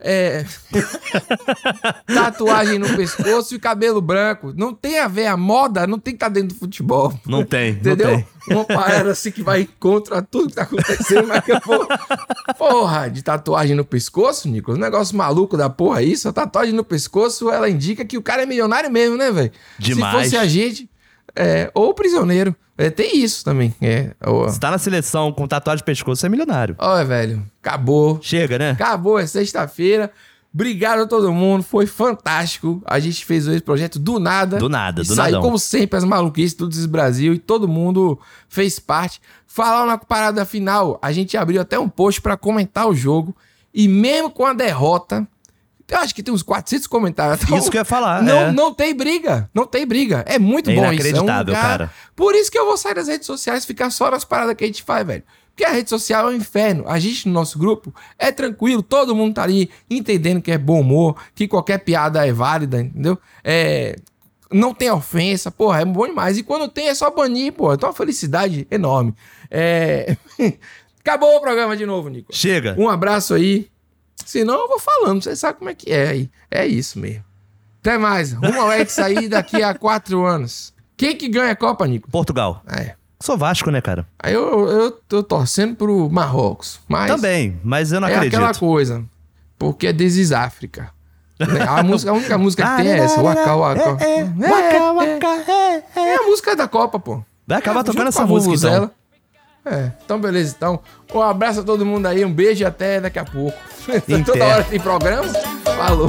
D: é... Tatuagem no pescoço e cabelo branco. Não tem a ver, a moda não tem que estar dentro do futebol.
E: Não tem, não
D: Entendeu?
E: tem.
D: Uma parada assim que vai contra tudo que tá acontecendo, mas que porra, porra, de tatuagem no pescoço, Nicolas, um negócio maluco da porra isso. A tatuagem no pescoço, ela indica que o cara é milionário mesmo, né, velho?
E: Demais.
D: Se fosse a gente, é, ou prisioneiro. É, tem isso também. É, ó,
E: Se tá na seleção com tatuagem de pescoço, você é milionário.
D: ó, velho, acabou.
E: Chega, né?
D: Acabou, é sexta-feira. Obrigado a todo mundo, foi fantástico. A gente fez esse projeto do nada.
E: Do nada, do
D: saiu,
E: nadão.
D: como sempre, as maluquices do Desis Brasil e todo mundo fez parte. Falar na parada final, a gente abriu até um post pra comentar o jogo. E mesmo com a derrota, eu acho que tem uns 400 comentários. Então,
E: Isso que eu ia falar,
D: Não,
E: é.
D: não tem briga, não tem briga. É muito
E: É
D: bom isso.
E: inacreditável, cara.
D: Por isso que eu vou sair das redes sociais e ficar só nas paradas que a gente faz, velho. Porque a rede social é um inferno. A gente no nosso grupo é tranquilo, todo mundo tá ali entendendo que é bom humor, que qualquer piada é válida, entendeu? É. Não tem ofensa, porra, é bom demais. E quando tem é só banir, porra. Então é uma felicidade enorme. É. Acabou o programa de novo, Nico.
E: Chega.
D: Um abraço aí. Senão eu vou falando, você sabe como é que é aí. É isso mesmo. Até mais. Rumo ao Hexa aí daqui a quatro anos. Quem que ganha a Copa, Nico?
E: Portugal.
D: É.
E: Sou Vasco, né, cara?
D: Aí eu, eu tô torcendo pro Marrocos. Mas
E: Também, mas eu não
D: é
E: acredito.
D: aquela coisa. Porque é This is África. Né? A, música, a única música que tem é essa. Waka Waka. É, é, é a música da Copa, pô.
E: Vai acabar
D: É,
E: tocando essa música, então.
D: É, então beleza. Então, um abraço a todo mundo aí, um beijo e até daqui a pouco. Toda hora tem programa. Falou.